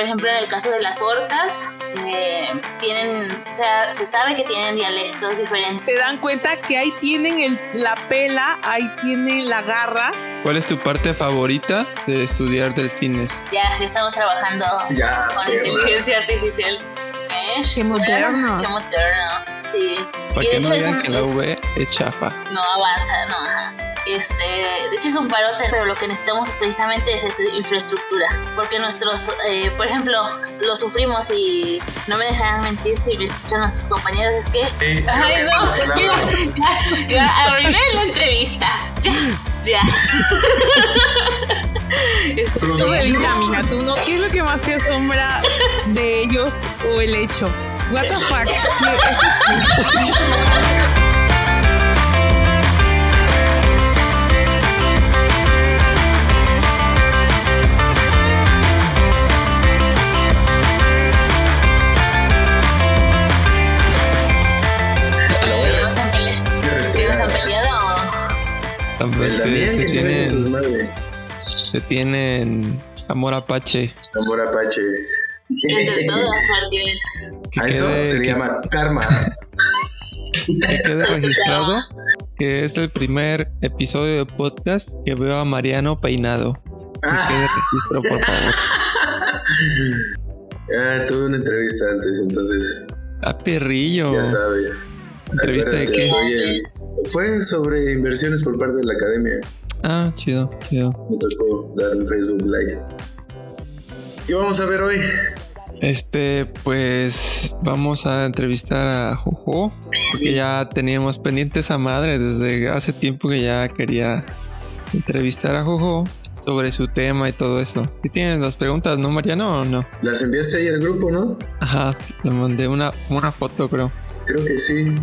por ejemplo, en el caso de las orcas, eh, tienen, o sea, se sabe que tienen dialectos diferentes. Te dan cuenta que ahí tienen el, la pela, ahí tienen la garra. ¿Cuál es tu parte favorita de estudiar delfines? Ya, ya estamos trabajando Ya, con inteligencia artificial. ¿Eh? Qué moderno. Qué moderno, sí. Para Y de que no hecho es digan un- que la V es chafa. no avanza, no, ajá. Este, de hecho es un parote, pero lo que necesitamos precisamente es esa infraestructura, porque nuestros, eh, por ejemplo, lo sufrimos y no me dejarán mentir si me escuchan nuestros compañeros, es que, Sí, ay no, ya, ya, ya, arruiné la entrevista, ya, ya. Tú, Bebita, mija, tú no. ¿Qué es lo que más te asombra de ellos o el hecho? What the fuck? También que se que tiene sus tienen, madres. se tienen amor apache. Amor Apache. Entre todas, porque Que A eso quede- se le que- llama karma. que quede registrado que es el primer episodio de podcast que veo a Mariano peinado. Que Ah, quede registro, por favor. ah, tuve una entrevista antes, entonces A perrillo. ya sabes. ¿Entrevista de qué? soy el- Fue sobre inversiones por parte de la academia. Ah, chido, chido. Me tocó dar un Facebook Live. ¿Qué vamos a ver hoy? Este, pues vamos a entrevistar a Jojo, porque ya teníamos pendiente esa madre desde hace tiempo que ya quería entrevistar a Jojo sobre su tema y todo eso. ¿Sí tienes las preguntas, no, Mariano, o no? Las enviaste ahí al grupo, ¿no? Ajá, le mandé una, una foto, creo. Creo que sí.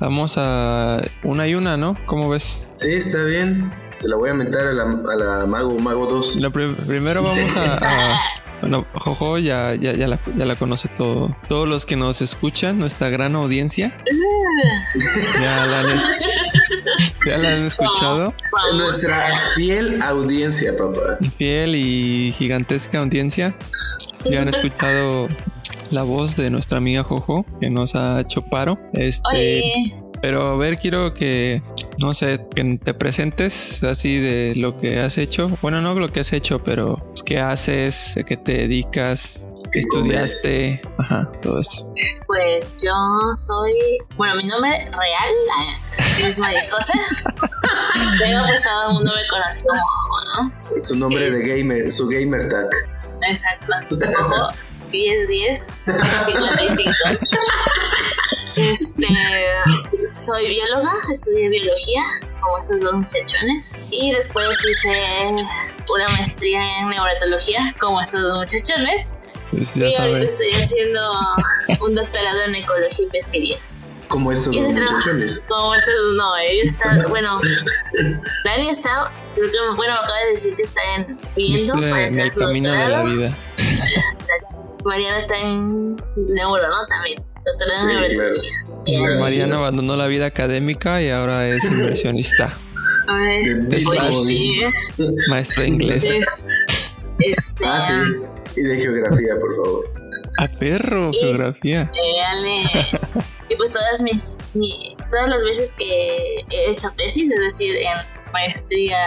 Vamos a una y una, ¿no? ¿Cómo ves? Sí, está bien. Te la voy a mentar a la, a la Mago, Mago 2. Lo pri- primero vamos a... a- bueno, Jojo ya, ya, ya, la, ya la conoce todo. Todos los que nos escuchan, nuestra gran audiencia, ya la han, ya la han escuchado. Nuestra fiel audiencia, papá. Fiel y gigantesca audiencia. Ya han escuchado la voz de nuestra amiga Jojo, que nos ha hecho paro. Este, Oye, pero a ver, quiero que, no sé, que te presentes así de lo que has hecho. Bueno, no lo que has hecho, pero qué haces, a qué te dedicas, qué ¿Qué estudiaste, ajá, todo eso. pues yo soy, bueno, mi nombre real ah, es Maricosa, pero pues todo el mundo me conoce como Jojo, ¿no? Su nombre Es- de gamer, su gamer tag. Exacto, Jojo 10, 10, 55. Este, soy bióloga, estudié biología, como estos dos muchachones, y después hice una maestría en neurotología, como estos dos muchachones, Pues y ahorita estoy haciendo un doctorado en ecología y pesquerías. Como estos dos muchachones. Como estos, no, ellos están, bueno, Dani está, creo que, bueno, me acaba de decir que está en, viendo para en el su camino de la vida. Exacto. Mariana está en neuro, ¿no? También. Doctorado Sí, en Claro. Mariana abandonó la vida académica y ahora es inversionista, Oye, sí. maestra de inglés. Es, este. Ah, sí. Y de geografía, por favor. A perro, Y- geografía. eh, Ale. y pues todas mis, mi- todas las veces que he hecho tesis, es decir, en maestría,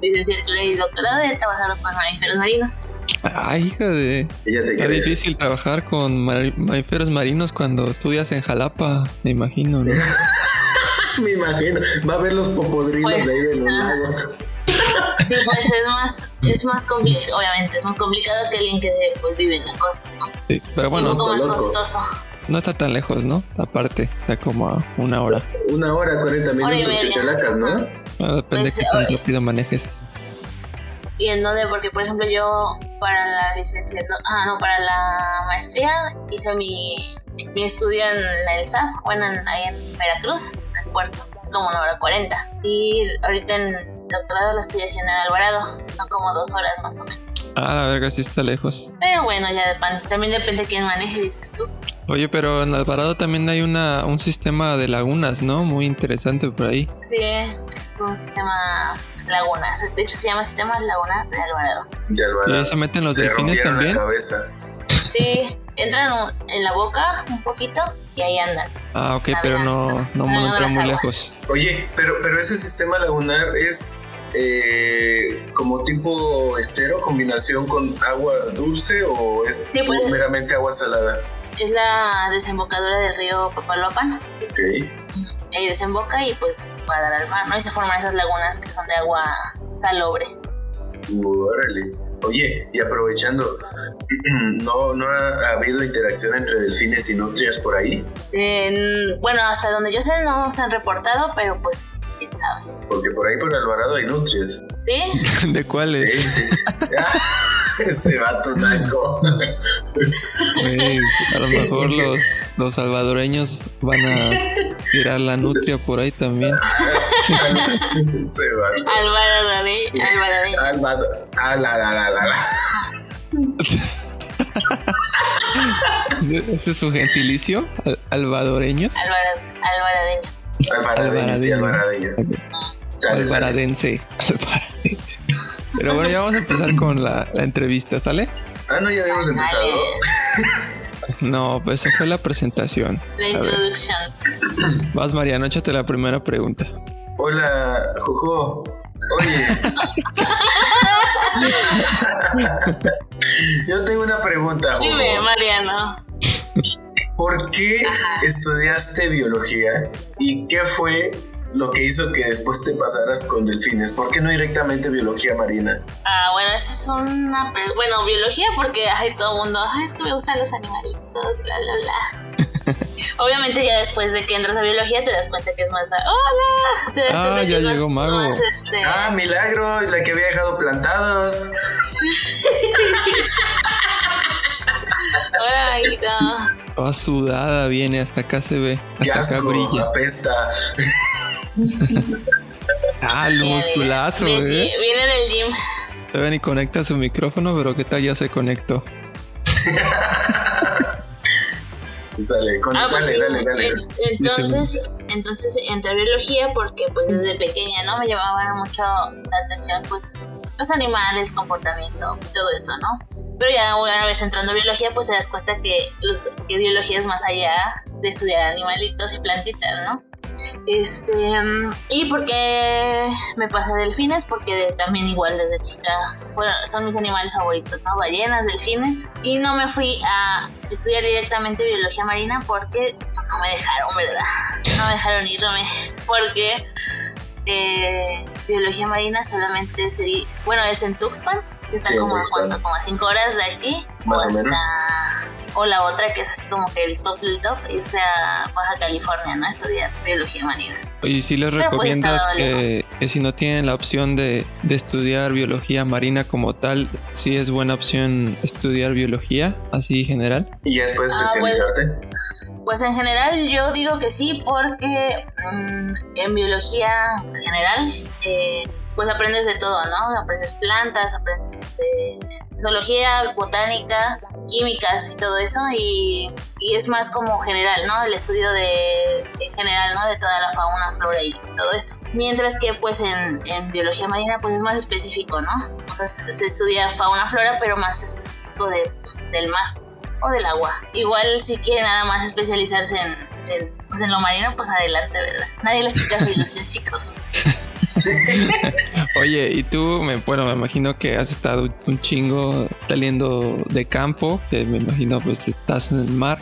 licenciatura y doctorado, he trabajado con mamíferos marinos. Ay, hija de. Está crees. difícil trabajar con mamíferos marinos cuando estudias en Jalapa, me imagino, ¿no? Me imagino. Va a ver los popodrilos Pues, de ahí de los ah. lagos. Sí, pues es más, es más complicado, obviamente, es más complicado que alguien que pues, vive en la costa, ¿no? Sí, pero bueno, un poco más costoso. no está tan lejos, ¿no? Aparte, está como a una hora. Una hora, 40 Hora y minutos, media. chachalacas, ¿no? Bueno, depende Pues, de qué tan rápido manejes. Y en donde, porque por ejemplo yo para la licenciatura, ah, no, para la maestría hice mi, mi estudio en el SAF, bueno, en- ahí en Veracruz, en el puerto, es como una hora 40. Y ahorita en doctorado lo estoy haciendo en Alvarado, son como dos horas más o menos. Ah, la verga, sí está lejos. Pero bueno, ya depan- también depende de quién maneje, dices tú. Oye, pero en Alvarado también hay una, un sistema de lagunas, ¿no? Muy interesante por ahí. Sí, es un sistema laguna. De hecho, se llama Sistema Laguna de Alvarado. De ¿Y Alvarado. ahí se meten los Se delfines también? la cabeza. Sí, entran en la boca un poquito y ahí andan. Ah, ok, pero no, no entró las muy lejos. Oye, pero, pero ese sistema lagunar es eh, como tipo estero, combinación con agua dulce o es Sí, pues. meramente agua salada. Es la desembocadura del río Papaloapan. Ok. Ahí desemboca y pues va a dar al mar, ¿no? Y se forman esas lagunas que son de agua salobre. Órale. Oye, y aprovechando, ¿no, ¿no ha habido interacción entre delfines y nutrias por ahí? En- bueno, hasta donde yo sé no se han reportado, pero pues quién sabe. Porque por ahí por Alvarado hay nutrias. ¿Sí? ¿De cuáles? Sí, sí. Ese vato naco. Güey, a lo mejor los, los salvadoreños van a tirar la nutria por ahí también. Alvaradeño. La, la. ¿Ese es su gentilicio? Al- ¿Alvadoreños? Alvara- Alvaradeño. Alvaradeño, sí, alvaradeño. Sale. Alvaradense. Alvaradense. Pero bueno, ya vamos a empezar con la, la entrevista, ¿sale? Ah, no, ya habíamos empezado. No, pues esa fue la presentación. La introducción. vas Mariano, échate la primera pregunta. Hola, Jojo. Oye. Yo tengo una pregunta, Jojo. Dime, Mariano. ¿Por qué estudiaste biología y qué fue lo que hizo que después te pasaras con delfines? ¿Por qué no directamente biología marina? Ah, bueno, esa es una. Bueno, biología, porque ay, todo el mundo. Ay, es que me gustan los animalitos, bla, bla, bla. Obviamente, ya después de que entras a biología, te das cuenta que es más. ¡Hola! Te das Ah, cuenta que ya es más, Mago. más, este. Ah, milagro, la que había dejado plantados. Ay, no. Toda sudada viene, hasta acá se ve. Qué Hasta acá asco, brilla. apesta. Ah, el musculazo, mira, eh. Viene viene del gym. Todavía ni conecta su micrófono, pero qué tal ya se conectó. Sale, con- Ah, pues dale, sí. dale, dale. en- Entonces, entonces entré a biología porque pues desde pequeña, ¿no? Me llamaban mucho la atención pues los animales, comportamiento, todo esto, ¿no? Pero ya una vez entrando a biología pues te das cuenta que, los, que biología es más allá de estudiar animalitos y plantitas, ¿no? Este, mm, y porque me pasé a delfines, porque también igual desde chica, bueno, son mis animales favoritos, ¿no? Ballenas, delfines. Y no me fui a estudiar directamente biología marina porque, pues no me dejaron, ¿verdad? No me dejaron irme, porque eh, biología marina solamente sería, bueno, es en Tuxpan, que está Sí, como, a como a 5 horas de aquí. Más o hasta- menos. O la otra que es así como que el top del top, irse a Baja California, ¿no? A estudiar biología marina. Oye, ¿sí les Pero, pues, recomiendas que si no tienen la opción de, de estudiar biología marina como tal, sí es buena opción estudiar biología, así general? Y ya después Ah, especializarte. Pues en general yo digo que sí, porque mm, en biología general eh, pues aprendes de todo, ¿no? Aprendes plantas, aprendes eh, zoología, botánica, químicas y todo eso y, y es más como general, ¿no? El estudio de en general, ¿no? De toda la fauna, flora y todo esto. Mientras que pues en, en biología marina pues es más específico, ¿no? Se estudia fauna, flora, pero más específico de, pues, del mar o del agua. Igual si quiere nada más especializarse en, en, pues en lo marino, pues adelante, ¿verdad? Nadie les quita su ilusión, chicos. Oye, y tú, me, bueno, me imagino que has estado un chingo saliendo de campo, que me imagino pues estás en el mar,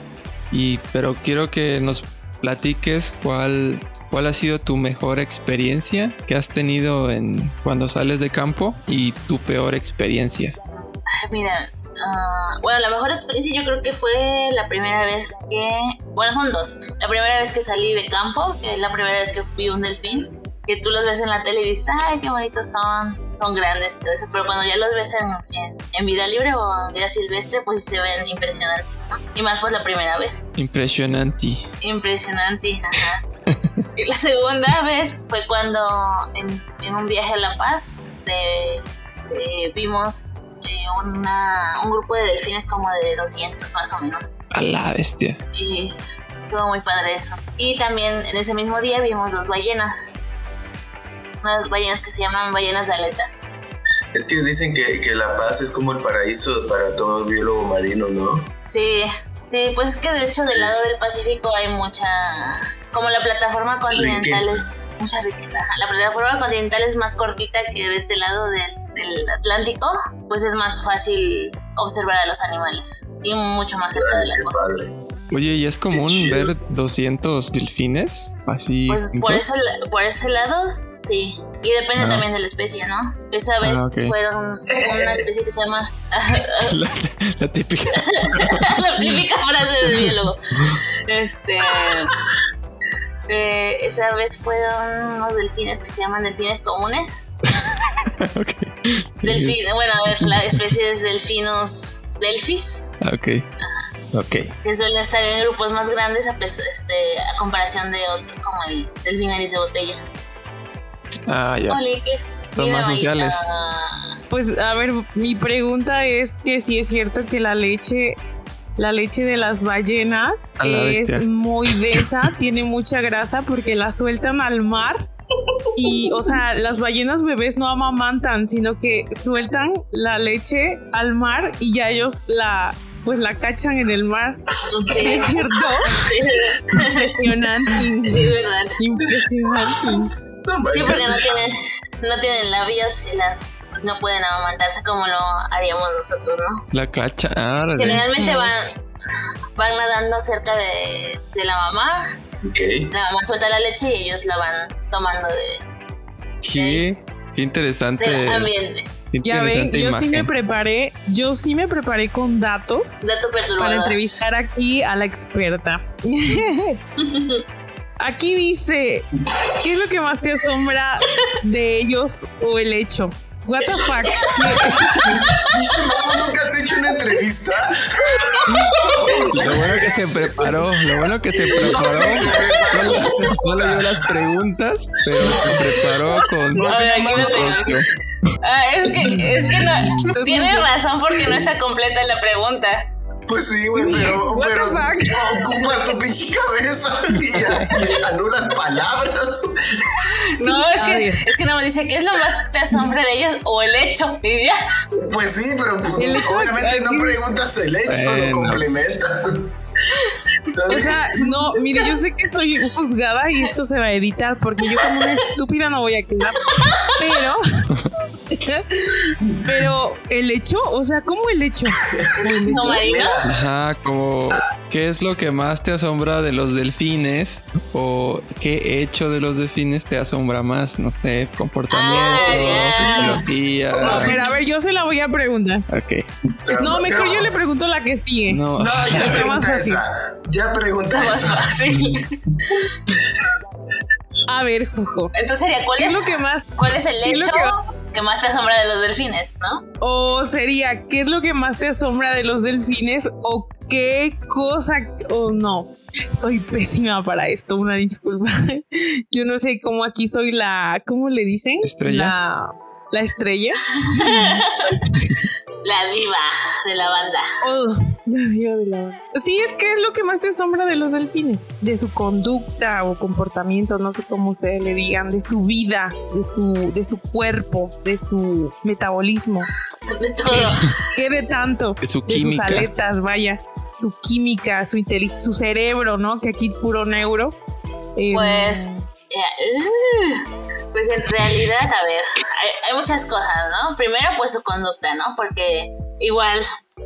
y, pero quiero que nos platiques cuál, cuál ha sido tu mejor experiencia que has tenido en cuando sales de campo y tu peor experiencia. Mira, ah, bueno, la mejor experiencia yo creo que fue la primera vez que, bueno, son dos. La primera vez que salí de campo, que es la primera vez que vi un delfín, que tú los ves en la tele y dices, ay, qué bonitos son, son grandes y todo eso, pero cuando ya los ves en, en, en vida libre o en vida silvestre, pues se ven impresionantes, ¿no? Y más pues la primera vez. Impresionante. Impresionante, ajá. Y la segunda vez fue cuando en, en un viaje a La Paz de, este, vimos una, un grupo de delfines como de 200 más o menos. A la bestia. Y estuvo muy padre eso. Y también en ese mismo día vimos dos ballenas. Unas ballenas que se llaman ballenas de aleta. Es que dicen que, que La Paz es como el paraíso para todo biólogo marino, ¿no? Sí, sí, pues es que de hecho del lado del Pacífico hay mucha... Como la plataforma continental Riqueza. es mucha riqueza. La plataforma continental es más cortita que de este lado del, del Atlántico, pues es más fácil observar a los animales y mucho más cerca de la costa. Oye, ¿y es común ver 200 delfines? Así. Pues por ese, por ese lado, sí. Y depende Ah. también de la especie, ¿no? Esa vez Ah, ok. fueron una especie que se llama La, la típica. la típica frase del biólogo. Este. eh, esa vez fueron unos delfines que se llaman delfines comunes. ok. Delfín, bueno, a ver, la especie es delfinos delfis, Ok. Ok. que suelen estar en grupos más grandes a, este, a comparación de otros como el delfín nariz de botella. Ah, ya. Oli, ¿qué? Son más sociales. Pues a ver, mi pregunta es que si es cierto que la leche, la leche de las ballenas bestia. es muy densa, tiene mucha grasa porque la sueltan al mar. Y, o sea, las ballenas bebés no amamantan, sino que sueltan la leche al mar y ya ellos la, pues la cachan en el mar. Sí, ¿Es cierto? sí, Impresionante. sí, es verdad. Impresionante. No Sí, porque no tienen, no tienen labios y las no pueden amamantarse como lo haríamos nosotros, ¿no? La cacha. Órale. Generalmente van, van nadando cerca de, de la mamá, Ok. la mamá suelta la leche y ellos la van tomando de, Qué, qué interesante. del ambiente. Ya ven, interesante yo sí me preparé, yo sí me preparé con datos Dato para entrevistar aquí a la experta. Aquí dice, ¿qué es lo que más te asombra de ellos o el hecho? What the fuck? No, ¿Nunca has hecho una entrevista? Lo bueno que se preparó, lo bueno que se preparó. Solo, solo dio las preguntas, pero se preparó con. No A se ver, aquí llama- lo tengo. Ah, es que, es que no, tiene razón porque no está completa la pregunta. Pues sí, güey, pero, What the fuck? ocupas tu pinche cabeza y, y anulas palabras. No, es que, es que no me dice qué es lo más que te asombra de ellos o el hecho. Y ya. Pues sí, pero pues, El hecho de- obviamente no preguntas el hecho, solo Bueno. complementas. O sea, no, mire, yo sé que estoy juzgada y esto se va a editar porque yo como una estúpida no voy a quedar. Pero, pero el hecho, o sea, ¿cómo el hecho? El hecho. Ajá, como ¿qué es lo que más te asombra de los delfines? O qué hecho de los delfines te asombra más? No sé, comportamiento, Ah, ya. psicología. A ver, a ver, yo se la voy a preguntar. Ok. No, mejor yo le pregunto la que sigue. No, No, ya Está más fácil. Ya pregunta Más fácil. A ver, Jojo. Entonces sería, ¿cuál ¿Qué es, es lo que más? ¿cuál es el qué es lo hecho que que más te asombra de los delfines, no? O sería, ¿qué es lo que más te asombra de los delfines? ¿O qué cosa? O no. Soy pésima para esto, una disculpa. Yo no sé cómo aquí soy la. ¿Cómo le dicen? ¿Estrella? La, la estrella. La diva de la banda. Oh, la diva de la banda. Sí, es que es lo que más te asombra de los delfines. De su conducta o comportamiento, no sé cómo ustedes le digan, de su vida, de su, de su cuerpo, de su metabolismo. De todo. ¿Qué de tanto? de su de sus aletas, vaya, su química, su su cerebro, ¿no? Que aquí puro neuro. Em, Pues, Pues en realidad, a ver, hay, hay muchas cosas, ¿no? Primero, pues su conducta, ¿no? Porque igual,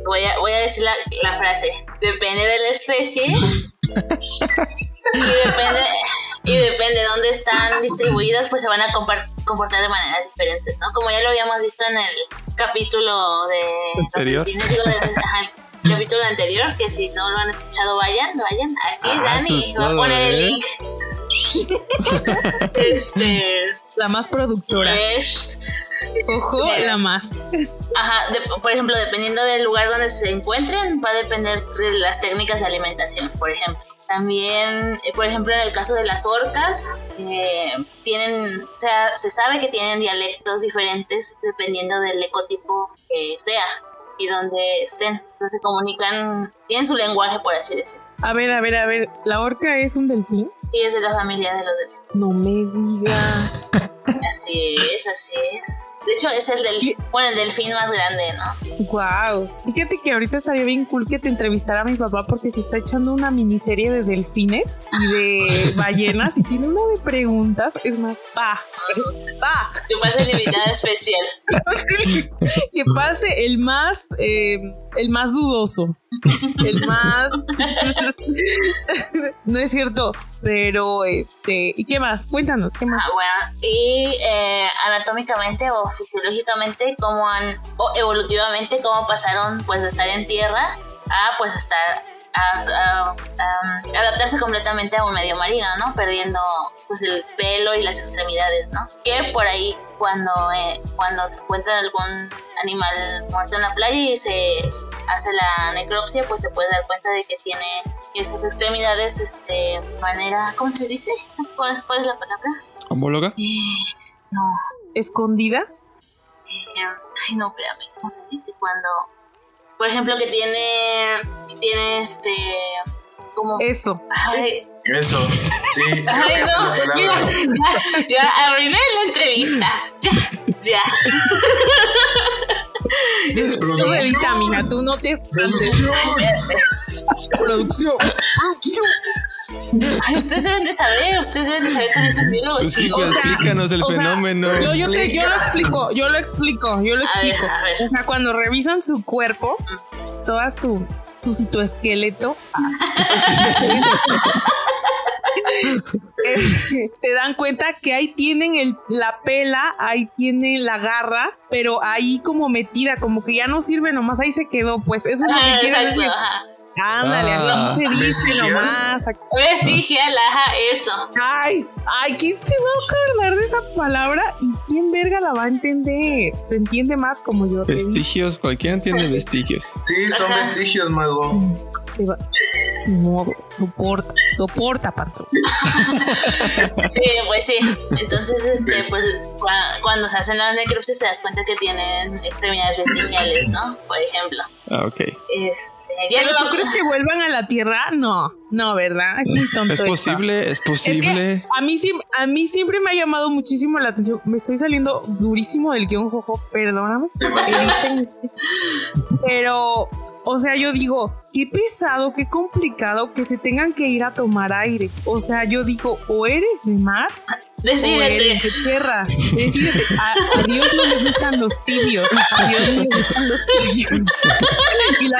voy a, voy a decir la, la frase, depende de la especie y depende, y depende de dónde están distribuidas, pues se van a comportar de maneras diferentes, ¿no? Como ya lo habíamos visto en el capítulo de Anterior. digo, de- ajá, el capítulo anterior, que si no lo han escuchado, vayan, vayan. Aquí Ah, Dani va a poner el ¿eh? link. Este. La más productora. Ojo, este, la más. Ajá, de- por ejemplo, dependiendo del lugar donde se encuentren, va a depender de las técnicas de alimentación, por ejemplo. También, eh, por ejemplo, en el caso de las orcas, eh, tienen, o sea, se sabe que tienen dialectos diferentes dependiendo del ecotipo que sea y donde estén. Entonces se comunican, tienen su lenguaje, por así decirlo. A ver, a ver, a ver, ¿la orca es un delfín? Sí, es de la familia de los delfines. No me digas. Así es, así es. De hecho, es el del, bueno, el delfín más grande, ¿no? Wow. Fíjate que ahorita estaría bien cool que te entrevistara a mi papá porque se está echando una miniserie de delfines y de ballenas y tiene una de preguntas. Es más, pa, pa. Que pase el invitado especial. que pase el más, eh, el más dudoso. El más. no es cierto. Pero, este, ¿y qué más? Cuéntanos, ¿qué más? Ah, bueno, y eh, anatómicamente o fisiológicamente, cómo han, o evolutivamente, cómo pasaron, pues, de estar en tierra a, pues, estar, a, adaptarse completamente a un medio marino, ¿no? Perdiendo, pues, el pelo y las extremidades, ¿no? Que por ahí, cuando, eh, cuando se encuentra algún animal muerto en la playa y se hace la necropsia, pues se puede dar cuenta de que tiene esas extremidades, este, manera, ¿cómo se dice? ¿Cuál es, cuál es la palabra? ¿Homóloga? Eh, no. ¿Escondida? Eh, ay, no, espérame, ¿cómo se dice? Cuando, por ejemplo, que tiene, tiene este, como... Esto. Ay, Eso, sí. Ay, no, es mira, ya, ya arruiné la entrevista. Ya, ya. Mija, tú no te espantes. Espérate. Producción. Ay, ustedes deben de saber, ustedes deben de saber también son biólogos. Sí, explícanos el o sea, fenómeno. Yo, yo, te- yo lo explico, yo lo explico, yo lo A ver, explico. a ver. O sea, cuando revisan su cuerpo, toda su, su citoesqueleto, eh, te dan cuenta que ahí tienen el, la pela, ahí tienen la garra, pero ahí como metida, como que ya no sirve nomás, ahí se quedó, pues eso es lo Ah, que quiero exacto, decir. Ándale, Ah. así se dice nomás. Vestigial, ajá, eso. Ay, ay, ¿quién se va a acordar de esa palabra? ¿Y quién verga la va a entender? Se entiende más como yo. Vestigios, cualquiera entiende vestigios. Sí, son Ajá. vestigios, mago. Modo, soporta, soporta, Pancho. Sí, pues sí. Entonces, este, pues cua- cuando se hacen las necropsias te das cuenta que tienen extremidades vestigiales, ¿no? Por ejemplo. Ah, ok. Este, ¿Pero tú crees que vuelvan a la Tierra? No, no, ¿verdad? Es muy tonto ¿Es posible? ¿Es Es posible? que a mí, a mí siempre me ha llamado muchísimo la atención. Me estoy saliendo durísimo del guion, Jojo, perdóname. Pero, o sea, yo digo, qué pesado, qué complicado que se tengan que ir a tomar aire. O sea, yo digo, o eres de mar o eres de tierra. Decídete, a, a Dios no le gustan los tibios. A Dios no le gustan los tibios. y la-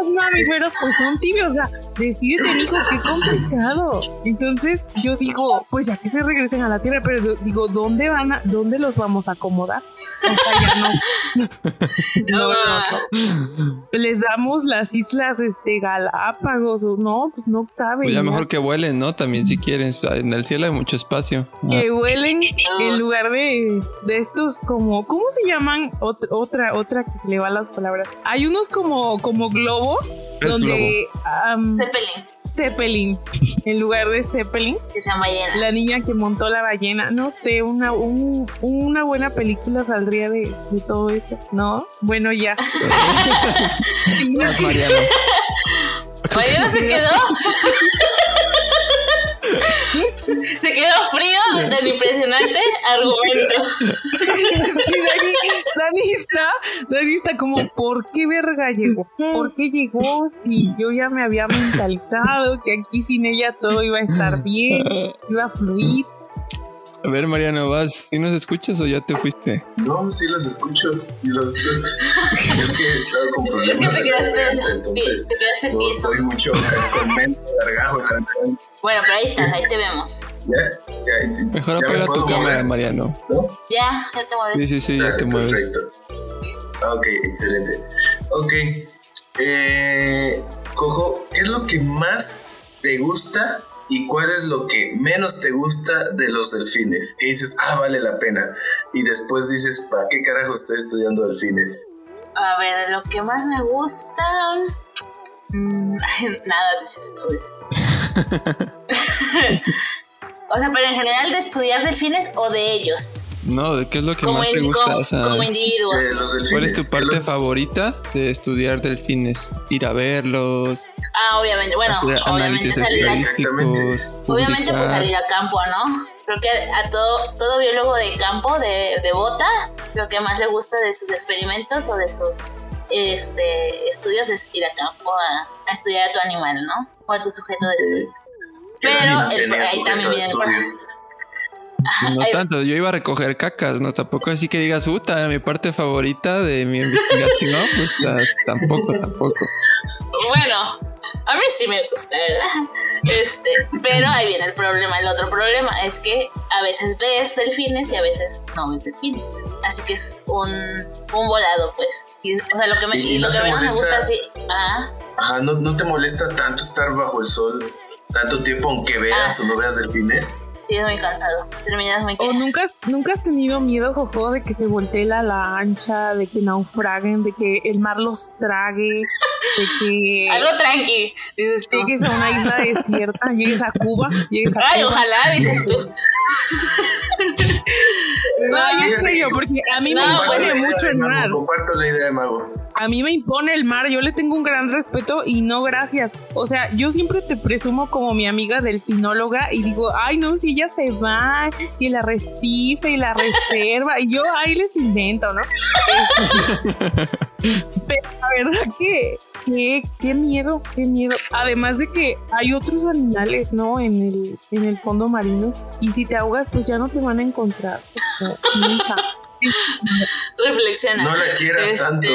los mamíferos pues son tibios, o sea, decídete, mijo, qué complicado. Entonces yo digo, pues ya que se regresen a la tierra, pero yo digo, ¿dónde van a, dónde los vamos a acomodar? O sea, ya no. No, no, no. Les damos las islas este Galápagos o no, pues no cabe. Pues ya ya. mejor que vuelen, ¿no? También si quieren. En el cielo hay mucho espacio. que vuelen en lugar de, de estos como ¿cómo se llaman? Ot- otra otra que se le va las palabras. Hay unos como como globos Es donde am, Zeppelin, Zeppelin en lugar de Zeppelin, que sean ballenas. la niña que montó la ballena, no sé, una un- una buena película saldría de, de todo eso, ¿no? Bueno, ya. Ballena se quedó. se quedó frío del impresionante argumento. Es que Dani, Dani está, Dani está como, ¿por qué verga llegó? ¿Por qué llegó? Si yo ya me había mentalizado que aquí sin ella todo iba a estar bien, iba a fluir. A ver, Mariano, ¿vas? ¿Sí nos escuchas o ya te fuiste? No, sí los escucho. Y los... es que he estado con problemas. Es que te quedaste, entonces, te quedaste no, tieso. soy mucho. Bueno, pero ahí estás, ahí te vemos. Ya, ya. Mejor ya me apaga tu cámara, Mariano. ¿no? Ya, ya te mueves. Sí, sí, sí, ya te mueves. Perfecto. Ah, Ok, excelente. Ok. Eh, Cojo, ¿qué es lo que más te gusta y cuál es lo que menos te gusta de los delfines? Que dices, ah, vale la pena. Y después dices, ¿para qué carajo estoy estudiando delfines? A ver, lo que más me gusta. Mm, nada de ese estudio. o sea, pero en general de estudiar delfines o de ellos. No, ¿de qué es lo que Como, más te gusta? como- O sea, como individuos. Delfines. ¿cuál es tu ¿qué parte lo- favorita de estudiar delfines? Ir a verlos, Ah, obviamente. Bueno, obviamente análisis salir a, obviamente pues salir a campo, ¿no? Creo que a todo, todo biólogo de campo, de, de bota, lo que más le gusta de sus experimentos o de sus este, estudios es ir a campo a, a estudiar a tu animal, ¿no? O a tu sujeto de estudio. ¿Qué Pero el- tenía ahí también de viene el? No tanto, yo iba a recoger cacas, ¿no? Tampoco así que digas, puta, mi parte favorita de mi investigación, ¿no? Pues ta- tampoco, tampoco. Bueno, a mí sí me gusta, ¿verdad? Este, pero ahí viene el problema. El otro problema es que a veces ves delfines y a veces no ves delfines. Así que es un, un volado, pues. Y, o sea, lo que, me, ¿Y y lo no que te menos me molesta? gusta así. Ah, Ajá, ¿no, ¿no te molesta tanto estar bajo el sol tanto tiempo aunque veas Ah. o no veas delfines? Sí, es muy cansado. Terminas muy ¿O nunca, nunca has tenido miedo, Jojo, de que se voltee la lancha, de que naufraguen, de que el mar los trague, de que Algo tranqui, dices tú. llegues a una isla desierta, llegues a Cuba, llegues a Ay, Cuba? ojalá, dices tú. No, y en serio, porque a mí No, me Comparto pues- mucho el mar. Comparto la idea de Mago. A mí me impone el mar, yo le tengo un gran respeto y no gracias. O sea, yo siempre te presumo como mi amiga delfinóloga y digo, ay no, si ella se va y el arrecife y la reserva y yo ahí les invento, ¿no? Pero la verdad que, que, qué miedo, qué miedo. Además de que hay otros animales, ¿no? En el, en el fondo marino y si te ahogas pues ya no te van a encontrar. O sea, piensa. Reflexiona. No la quieras Este, tanto.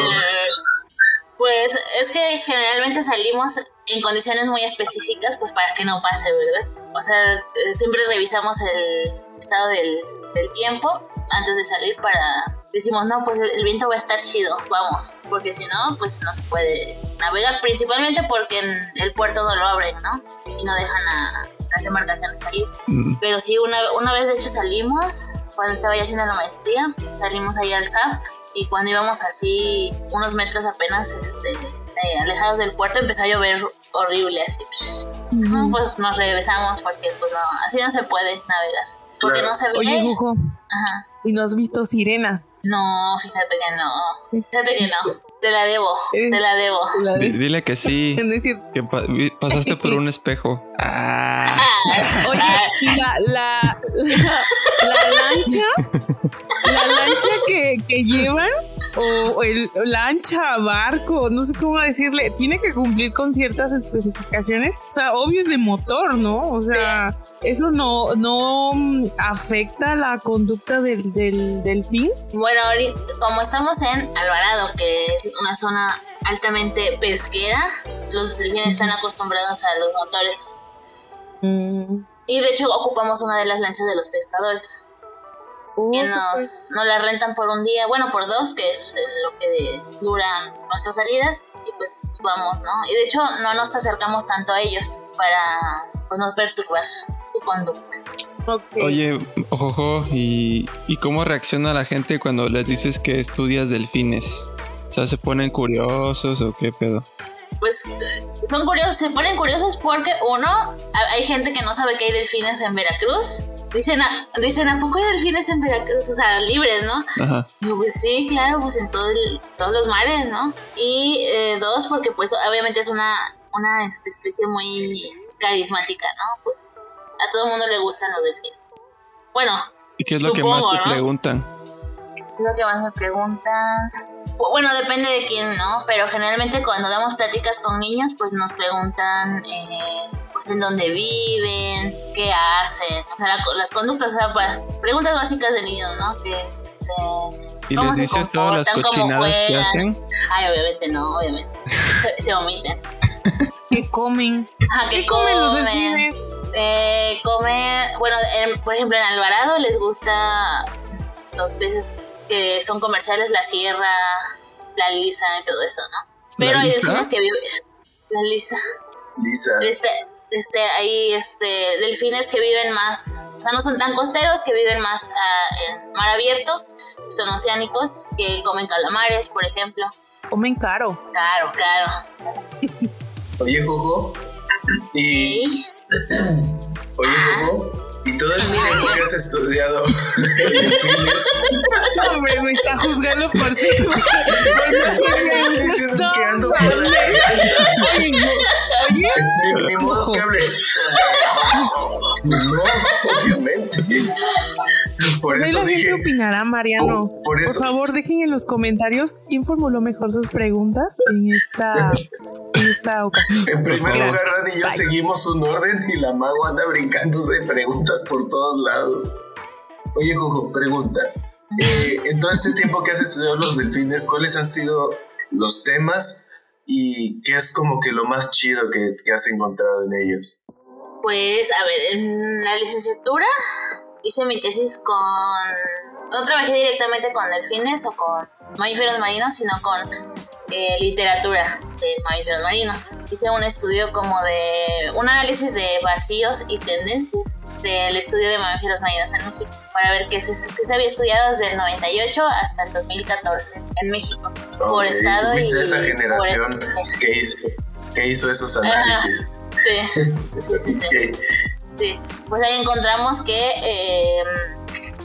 Pues es que generalmente salimos en condiciones muy específicas, pues para que no pase, ¿verdad? O sea, eh, siempre revisamos el estado del, del tiempo antes de salir para... Decimos, no, pues el, el viento va a estar chido, vamos, porque si no, pues no se puede navegar, principalmente porque en el puerto no lo abren, ¿no? Y no dejan a las embarcaciones salir. Mm, Pero sí, una, una vez de hecho salimos, cuando estaba ya haciendo la maestría, salimos ahí al SAP y cuando íbamos así unos metros apenas este, eh, alejados del puerto empezó a llover horrible, así. pues nos regresamos porque pues no, así no se puede navegar. Porque Claro. no se ve. Oye, Jojo, Ajá. ¿y no has visto sirenas? No, fíjate que no. Fíjate que no. Te la debo, te la debo. Dile que sí, que pa- pasaste por un espejo. Ah, oye, y la, la, la, la lancha, la lancha que, que llevan, o el lancha, barco, no sé cómo decirle, tiene que cumplir con ciertas especificaciones. O sea, obvio es de motor, ¿no? O sea, eso no, no mm, afecta la conducta del, del delfín. Bueno, ahorita, como estamos en Alvarado, que es una zona altamente pesquera, los delfines están acostumbrados a los motores. Y de hecho ocupamos una de las lanchas de los pescadores. Que súper. nos, nos la rentan por un día, bueno, por dos, que es lo que duran nuestras salidas. Y pues vamos, ¿no? Y de hecho no nos acercamos tanto a ellos para pues no perturbar su conducta. Ok. Oye, Jojo, ¿y, ¿y cómo reacciona la gente cuando les dices que estudias delfines? O sea, ¿se ponen curiosos o qué pedo? Pues son curiosos, se ponen curiosos porque uno, ha- hay gente que no sabe que hay delfines en Veracruz. Dicen, a, dicen, ¿a poco hay delfines en Veracruz? O sea, libres, ¿no? Ajá. Digo, pues sí, claro, pues en todo el- todos los mares, ¿no? Y eh, dos, porque pues obviamente es una, una este, especie muy carismática, ¿no? Pues a todo el mundo le gustan los delfines. Bueno, ¿Y qué es lo que Supongo, más te ¿no? preguntan? Lo que más me preguntan. Bu- Bueno, depende de quién, ¿no? Pero generalmente cuando damos pláticas con niños, pues nos preguntan, eh, pues en dónde viven, qué hacen, o sea, la- las conductas, o sea, pues, preguntas básicas de niños, ¿no? Que, este, ¿Y ¿Cómo les se dices todas las comportan? ¿Cómo cochinadas que juegan? hacen? ay, obviamente no, obviamente, se, se omiten. ¿Qué comen? Ajá, ¿Qué comen los delfines? Eh, comen, bueno, en- por ejemplo en Alvarado les gusta los peces que son comerciales, la sierra, la lisa y todo eso, ¿no? Pero ¿La hay delfines que viven, la lisa, Lisa. este, este, hay este, delfines que viven más, o sea, no son tan costeros, que viven más ah, en mar abierto, son oceánicos, que comen calamares, por ejemplo. Comen caro. Claro, claro. Oye, Jojo. Y. ¿Sí? Oye, Jojo. Todo ese tiempo que has estudiado. Hombre, me está juzgando por sí. Diciendo que ando Oye, no. Oye, Ni, ni modo que hable. No, obviamente. Por ahí eso la gente dije. opinará, Mariano. Por- por eso- Por favor, dejen en los comentarios quién formuló mejor sus preguntas en esta, en esta ocasión. En primer Gracias. lugar, Dani y yo Bye. seguimos un orden y la mago anda brincándose de preguntas por todos lados. Oye, Jojo, pregunta. Eh, en todo este tiempo que has estudiado los delfines, ¿cuáles han sido los temas y qué es como que lo más chido que, que has encontrado en ellos? Pues, a ver, en la licenciatura hice mi tesis con... No trabajé directamente con delfines o con mamíferos marinos, sino con eh, literatura de mamíferos marinos. Hice un estudio como de... un análisis de vacíos y tendencias del estudio de mamíferos marinos en México, para ver qué se, qué se había estudiado desde el 98 hasta el 2014 en México, por Ok, estado y... esa por generación especie. que hizo, que hizo esos análisis. Sí, sí, sí. sí. Ok. Sí, pues ahí encontramos que eh,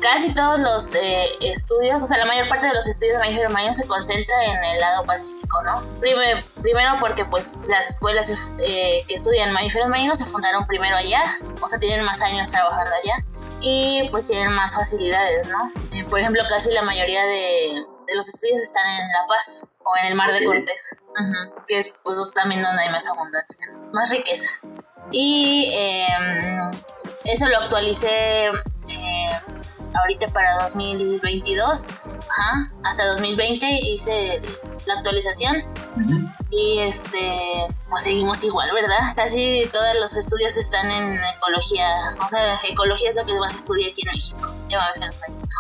casi todos los eh, estudios, o sea, la mayor parte de los estudios de mamíferos marinos se concentra en el lado pacífico, ¿no? Prime- primero porque pues las escuelas eh, que estudian mamíferos marinos se fundaron primero allá, o sea, tienen más años trabajando allá y pues tienen más facilidades, ¿no? Eh, por ejemplo, casi la mayoría de, de los estudios están en La Paz o en el Mar de. Cortés, Ujú, que es pues también donde hay más abundancia, más riqueza. Y eh, eso lo actualicé eh, ahorita para 2022. Ajá. Hasta 2020 hice la actualización. Ujú. Y este, pues seguimos igual, ¿verdad? Casi todos los estudios están en ecología. O sea, ecología es lo que se estudia aquí en México.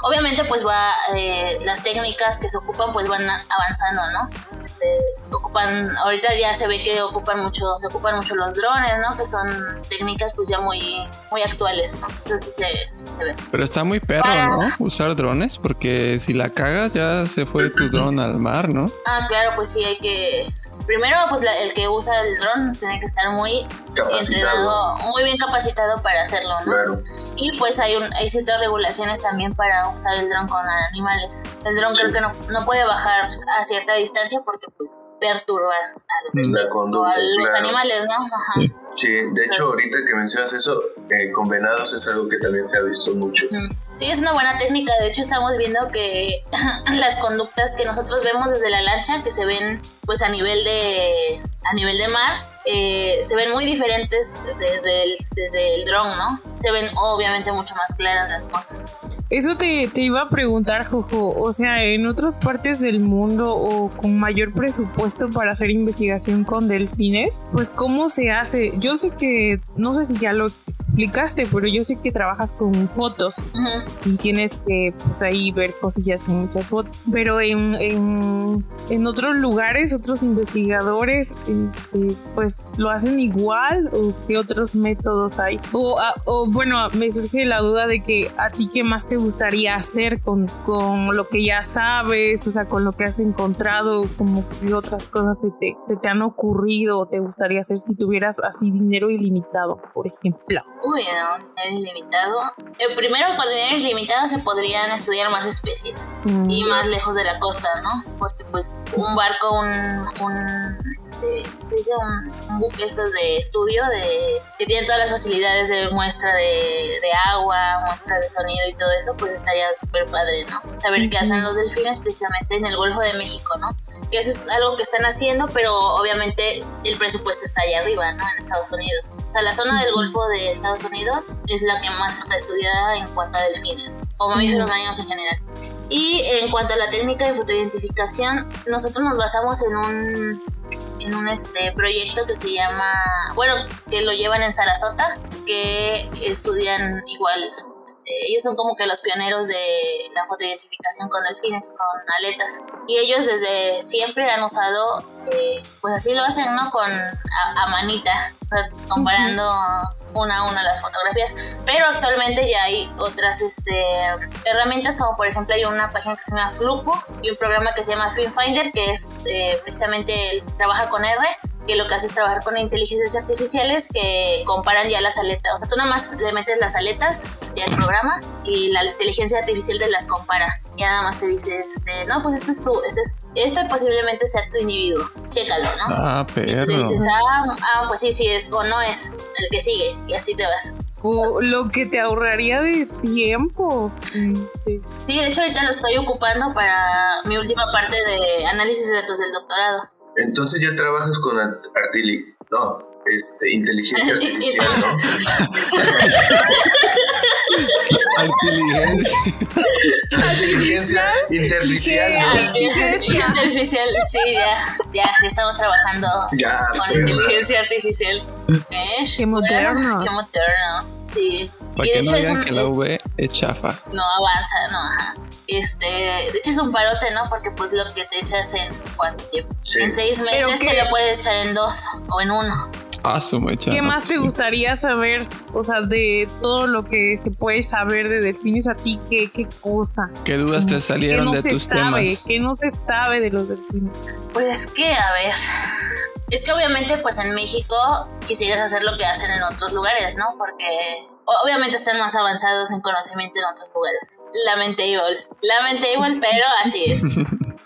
Obviamente, pues va, eh, las técnicas que se ocupan, pues van avanzando, ¿no? Este, ocupan, ahorita ya se ve que ocupan mucho, se ocupan mucho los drones, ¿no? Que son técnicas, pues ya muy, muy actuales, ¿no? Entonces sí se, se ve. Pero está muy perro, ¿no? Usar drones, porque si la cagas ya se fue tu dron al mar, ¿no? Ah, claro, pues sí, hay que. Primero, pues la- el que usa el dron tiene que estar muy entrenado, muy bien capacitado para hacerlo, ¿no? Claro. Y pues hay, un, hay ciertas regulaciones también para usar el dron con animales. El dron creo que no, no puede bajar a cierta distancia porque pues perturba a los, La o conducta. a los claro. animales, ¿no? Ajá. Sí, de hecho, ahorita que mencionas eso, eh, con venados es algo que también se ha visto mucho. Mm. Sí, es una buena técnica. De hecho, estamos viendo que las conductas que nosotros vemos desde la lancha, que se ven pues a nivel de a nivel de mar, eh, se ven muy diferentes desde el, desde el dron, ¿no? Se ven obviamente mucho más claras las cosas. Eso te, te iba a preguntar, Jojo. O sea, en otras partes del mundo o con mayor presupuesto para hacer investigación con delfines, pues ¿cómo se hace? Yo sé que, no sé si ya lo explicaste, pero yo sé que trabajas con fotos Ujú. y tienes que pues ahí ver cosillas en muchas fotos. Pero en, en, en otros lugares, otros investigadores, este, pues lo hacen igual o qué otros métodos hay. O, a- o, bueno, me surge la duda de que a ti qué más te gustaría hacer con, con lo que ya sabes, o sea, con lo que has encontrado, como que otras cosas se te, se te han ocurrido o te gustaría hacer si tuvieras así dinero ilimitado, por ejemplo. Uy, no, dinero ilimitado. Eh, primero, con dinero ilimitado se podrían estudiar más especies. Mm. y más lejos de la costa, ¿no? Porque pues un barco, un, un este, ¿qué dice? Un, un buque estos de estudio de que tiene todas las facilidades de muestra de, de agua, muestra de sonido y todo eso, pues estaría súper padre, ¿no? Saber qué hacen los delfines precisamente en el Golfo de México, ¿no? Que eso es algo que están haciendo, pero obviamente el presupuesto está allá arriba, ¿no? En Estados Unidos. O sea, la zona del Golfo de Estados Unidos es la que más está estudiada en cuanto a delfines, o mamíferos marinos en general. Y en cuanto a la técnica de fotoidentificación, nosotros nos basamos en un, en un este, proyecto que se llama, bueno, que lo llevan en Sarasota, que estudian igual, este, ellos son como que los pioneros de la fotoidentificación con delfines, con aletas. Y ellos desde siempre han usado, eh, pues así lo hacen, ¿no? Con a, a manita, o sea, comparando una a una las fotografías. Pero actualmente ya hay otras este, herramientas, como por ejemplo hay una página que se llama Flupo y un programa que se llama Film Finder, que es eh, precisamente trabaja con R que lo que hace es trabajar con inteligencias artificiales que comparan ya las aletas. O sea, tú nada más le metes las aletas hacia el programa y la inteligencia artificial te las compara. Ya nada más te dice, este, no, pues este es tu, este es, este posiblemente sea tu individuo. Chécalo, ¿no? Ah, Y tú le dices, ah, ah, pues sí, sí es, o no es, el que sigue, y así te vas. Lo que te ahorraría de tiempo. Este, Sí, de hecho ahorita lo estoy ocupando para mi última parte de análisis de datos del doctorado. Entonces ya trabajas con art- artili... No, este, inteligencia artificial, ¿no? Inteligencia. inteligencia interficial, ¿no? Inteligencia artificial, sí, ya, ya, ya estamos trabajando Ya, con perra. inteligencia artificial. ¿Eh? Qué moderno. Qué moderno, sí. Para Y de que no hecho es digan un- que la es- V es chafa. no avanza, no, ajá. Este, de hecho es un parote, ¿no? Porque pues lo que te echas en cuánto tiempo. Sí. En seis meses qué- te lo puedes echar en dos o en uno. Ah, mecha. ¿Qué no, más pues te sí. gustaría saber? O sea, de todo lo que se puede saber de delfines a ti, ¿qué, qué cosa? ¿Qué dudas te ¿Qué salieron no de se tus sabe? temas? ¿Qué no se sabe de los delfines? Pues es que, a ver, es que obviamente pues en México quisieras hacer lo que hacen en otros lugares, ¿no? Porque obviamente están más avanzados en conocimiento en otros lugares. Lamentable, lamentable, pero así es.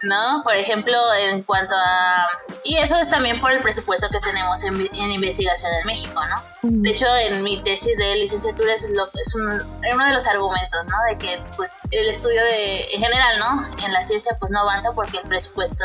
¿No? Por ejemplo, en cuanto a... Y eso es también por el presupuesto que tenemos en, investigación en México, ¿no? De hecho, en mi tesis de licenciatura es, lo, es un- uno de los argumentos, ¿no? De que, pues, el estudio de, en general, ¿no? En la ciencia, pues, no avanza porque el presupuesto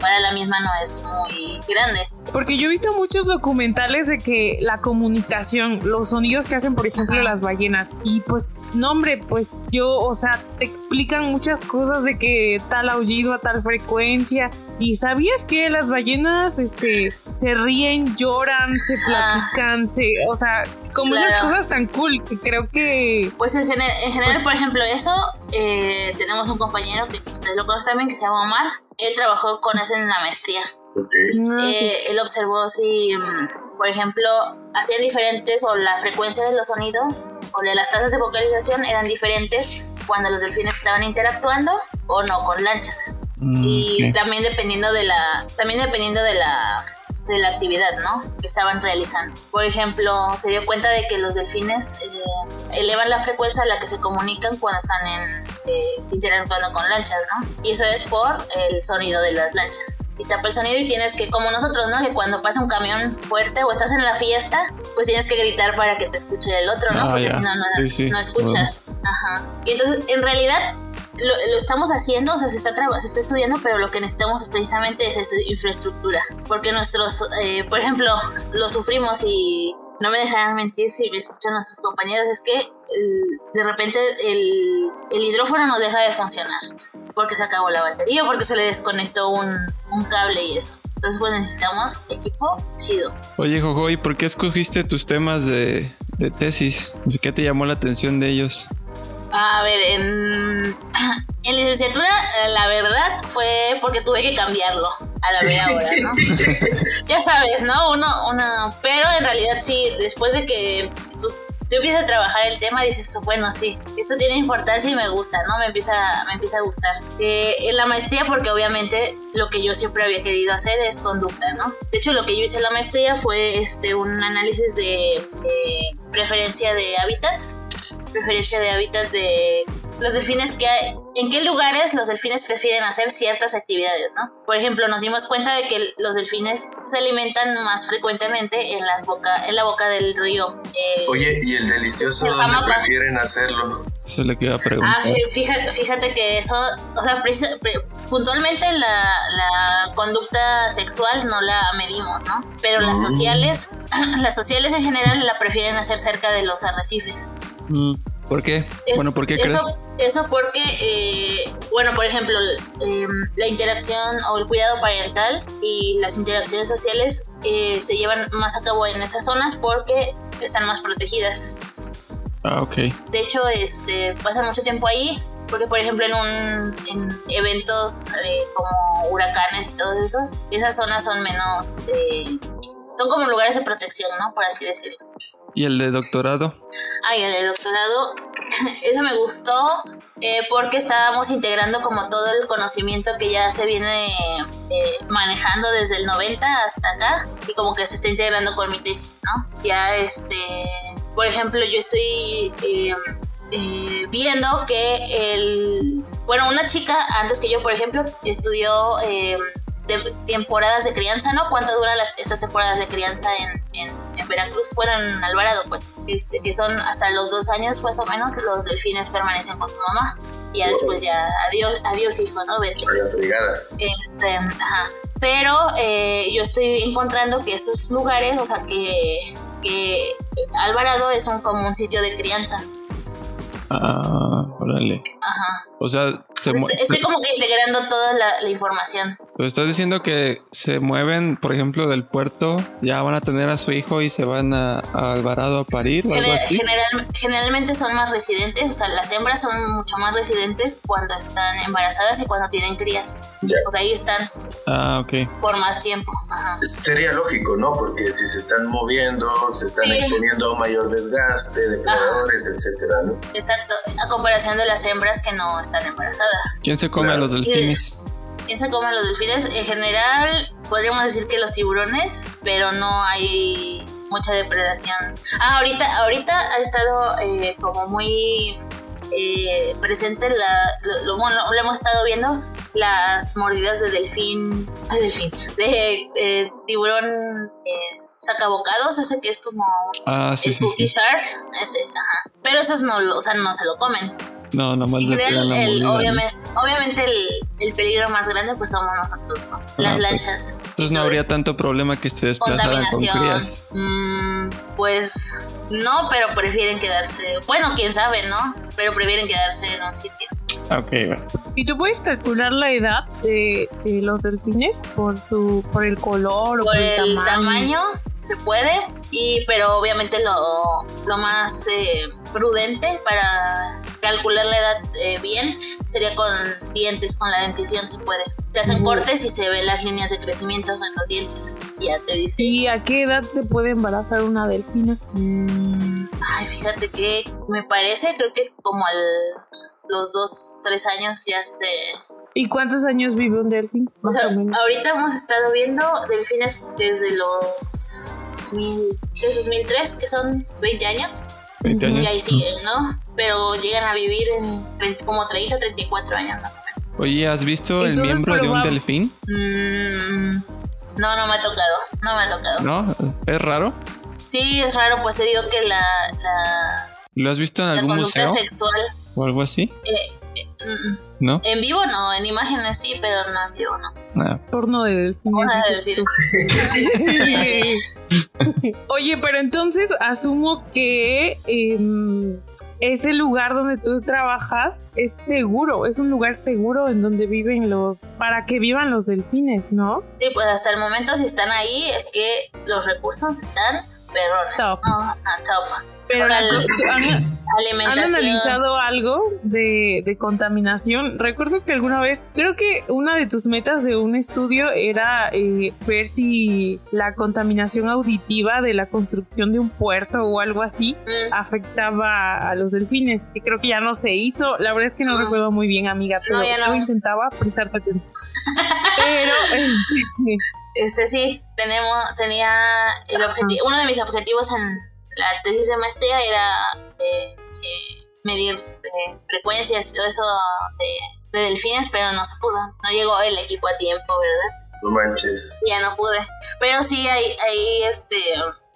para la misma no es muy grande. Porque yo he visto muchos documentales de que la comunicación, los sonidos que hacen, por ejemplo, Ajá. las ballenas, y pues, no, hombre, pues yo, o sea, te explican muchas cosas de que tal aullido a tal frecuencia. ¿Y sabías que las ballenas, este, se ríen, lloran, se Ah. platican, se, o sea, como esas Claro. cosas tan cool que creo que Pues, en, gener- en general, por ejemplo, eso, eh, tenemos un compañero que ustedes lo conocen también, que se llama Omar. Él trabajó con eso en la maestría. Ah, sí. Eh, él observó si, mm, por ejemplo, hacían diferentes o la frecuencia de los sonidos o de las tasas de vocalización eran diferentes cuando los delfines estaban interactuando o no con lanchas. Mm, Y también dependiendo de la también dependiendo de la de la actividad, ¿no? Que estaban realizando. Por ejemplo, se dio cuenta de que los delfines eh, elevan la frecuencia a la que se comunican cuando están en, eh, interactuando con lanchas, ¿no? Y eso es por el sonido de las lanchas. Y tapa el sonido y tienes que, como nosotros, ¿no? Que cuando pasa un camión fuerte o estás en la fiesta, pues tienes que gritar para que te escuche el otro, ¿no? Ah, Porque si no, no, Sí, sí. no escuchas. Ajá. Y entonces, en realidad, lo, estamos haciendo, o sea, se está, se está estudiando, pero lo que necesitamos precisamente es esa infraestructura. Porque nuestros, eh, por ejemplo, lo sufrimos y no me dejarán mentir si me escuchan nuestros compañeros, es que el- de repente el, el hidrófono no deja de funcionar. Porque se acabó la batería, porque se le desconectó un, un cable y eso. Entonces, pues necesitamos equipo chido. Oye, Jojo, ¿y por qué escogiste tus temas de, de tesis? ¿Qué te llamó la atención de ellos? A ver, en, en licenciatura, eh, la verdad fue porque tuve que cambiarlo a la mera hora, ¿no? ya sabes, ¿no? Uno, uno, pero en realidad sí, después de que tú, tú empiezas a trabajar el tema, dices, bueno, sí, esto tiene importancia y me gusta, ¿no? Me empieza, me empieza a gustar. Eh, en la maestría, porque obviamente lo que yo siempre había querido hacer es conducta, ¿no? De hecho, lo que yo hice en la maestría fue este, un análisis de, de preferencia de hábitat preferencia de hábitat de los delfines que hay, en qué lugares los delfines prefieren hacer ciertas actividades, ¿no? Por ejemplo, nos dimos cuenta de que los delfines se alimentan más frecuentemente en las boca, en la boca del río. eh, Oye, ¿y el delicioso El dónde prefieren hacerlo? Eso es lo que iba a preguntar. Ah, fí- fíjate, fíjate que eso, o sea, precisa- pre- puntualmente la, la conducta sexual no la medimos, ¿no? Pero las Mm. sociales, las sociales en general la prefieren hacer cerca de los arrecifes. Mm, ¿Por qué? Es- bueno, ¿por qué eso, crees? Eso porque, eh, bueno, por ejemplo, eh, la interacción o el cuidado parental y las interacciones sociales eh, se llevan más a cabo en esas zonas porque están más protegidas. Ah, ok. De hecho, este, pasan mucho tiempo ahí porque, por ejemplo, en, un, en eventos eh, como huracanes y todos esos, esas zonas son menos... son como lugares de protección, ¿no? Por así decirlo. ¿Y el de doctorado? Ay, el de doctorado, eso me gustó. eh, porque estábamos integrando como todo el conocimiento que ya se viene eh, manejando desde el 90 hasta acá y como que se está integrando con mi tesis, ¿no? Ya este, por ejemplo, yo estoy eh, eh, viendo que el, bueno, una chica antes que yo, por ejemplo, estudió eh, de- temporadas de crianza, ¿no? ¿Cuánto duran las- estas temporadas de crianza en, en- en Veracruz? Bueno, en Alvarado, pues, este, que son hasta los dos años más o menos, los delfines permanecen con su mamá. Y ya después ya, adiós, adiós hijo, ¿no? Vete. Este, ajá. Pero eh, yo estoy encontrando que esos lugares, o sea, que, que Alvarado es un, como un sitio de crianza. Ah, órale. Ajá. O sea, se Estoy, estoy como que integrando toda la, la información. Pero estás diciendo que se mueven, por ejemplo, del puerto, ya van a tener a su hijo y se van a, a Alvarado a parir o algo así. general- generalmente son más residentes, o sea, las hembras son mucho más residentes cuando están embarazadas y cuando tienen crías. Ya. O sea, ahí están Ah, ok. por más tiempo. Ajá. Sería lógico, ¿no? Porque si se están moviendo, se están Sí. exponiendo a un mayor desgaste, depredadores, etcétera, ¿no? Exacto, a comparación de las hembras que no están embarazadas. ¿Quién se come a los delfines? ¿Quién se come a los delfines? En general, podríamos decir que los tiburones, pero no hay mucha depredación. Ah, ahorita, ahorita ha estado eh, como muy eh, presente la, lo, lo- hemos estado viendo las mordidas de delfín, ah, delfín, de eh, tiburón eh, sacabocados, ese que es como Ah, sí, el sí, cookie sí. shark, ese, ajá. Pero esos no, o sea, no se lo comen. No, nomás le la el- obviamente, obviamente el, el peligro más grande pues somos nosotros, ¿no? Las pues, lanchas. Entonces no habría eso. tanto problema que se desplazaran con Contaminación. crías. mm, pues no, pero prefieren quedarse. Bueno, quién sabe, ¿no? Pero prefieren quedarse en un sitio. Ah, Ok, bueno. ¿Y tú puedes calcular la edad de, de los delfines por su, por el color o Por por, el tamaño se puede, y pero obviamente lo, lo más eh, prudente para calcular la edad eh, bien sería con dientes, con la dentición se puede. Se hacen cortes y se ven las líneas de crecimiento en los dientes. Ya te dice. ¿Y a qué edad se puede embarazar una delfina? Mm, ay, fíjate que me parece, creo que como al los dos, tres años ya se... ¿Y cuántos años vive un delfín? O sea, o ahorita hemos estado viendo delfines desde los 2000, desde 2003, que son 20 años, 20 Ujú. años. y ahí siguen, ¿no? Pero llegan a vivir en como 30, 34 años más o menos. Oye, ¿has visto el miembro de un delfín? Mm, no, no me ha tocado, no me ha tocado. ¿No? ¿Es raro? Sí, es raro, pues te digo que la, la, ¿Lo has visto en la algún museo sexual... o algo así? eh, mm. ¿No? En vivo no, en imágenes sí, pero no en vivo no. Ah, Porno de delfines. Una de delfines. Oye, pero entonces asumo que em, ese lugar donde tú trabajas es seguro, es un lugar seguro en donde viven los, para que vivan los delfines, ¿no? Sí, pues hasta el momento si están ahí es que los recursos están perrones. Top. No, ah, top. Pero la ¿han, analizado algo de, de contaminación? Recuerdo que alguna vez, creo que una de tus metas de un estudio era eh, ver si la contaminación auditiva de la construcción de un puerto o algo así Mm, afectaba a los delfines, que creo que ya no se hizo. La verdad es que no Mm. recuerdo muy bien, amiga, pero No, ya no. yo intentaba prestarte atención. pero este, Este sí, tenemos, tenía el objetivo, uno de mis objetivos en la tesis de maestría era eh, eh, medir eh, frecuencias y todo eso de, de delfines, pero no se pudo. No llegó el equipo a tiempo, ¿verdad? No manches. ya no pude. Pero sí hay, hay este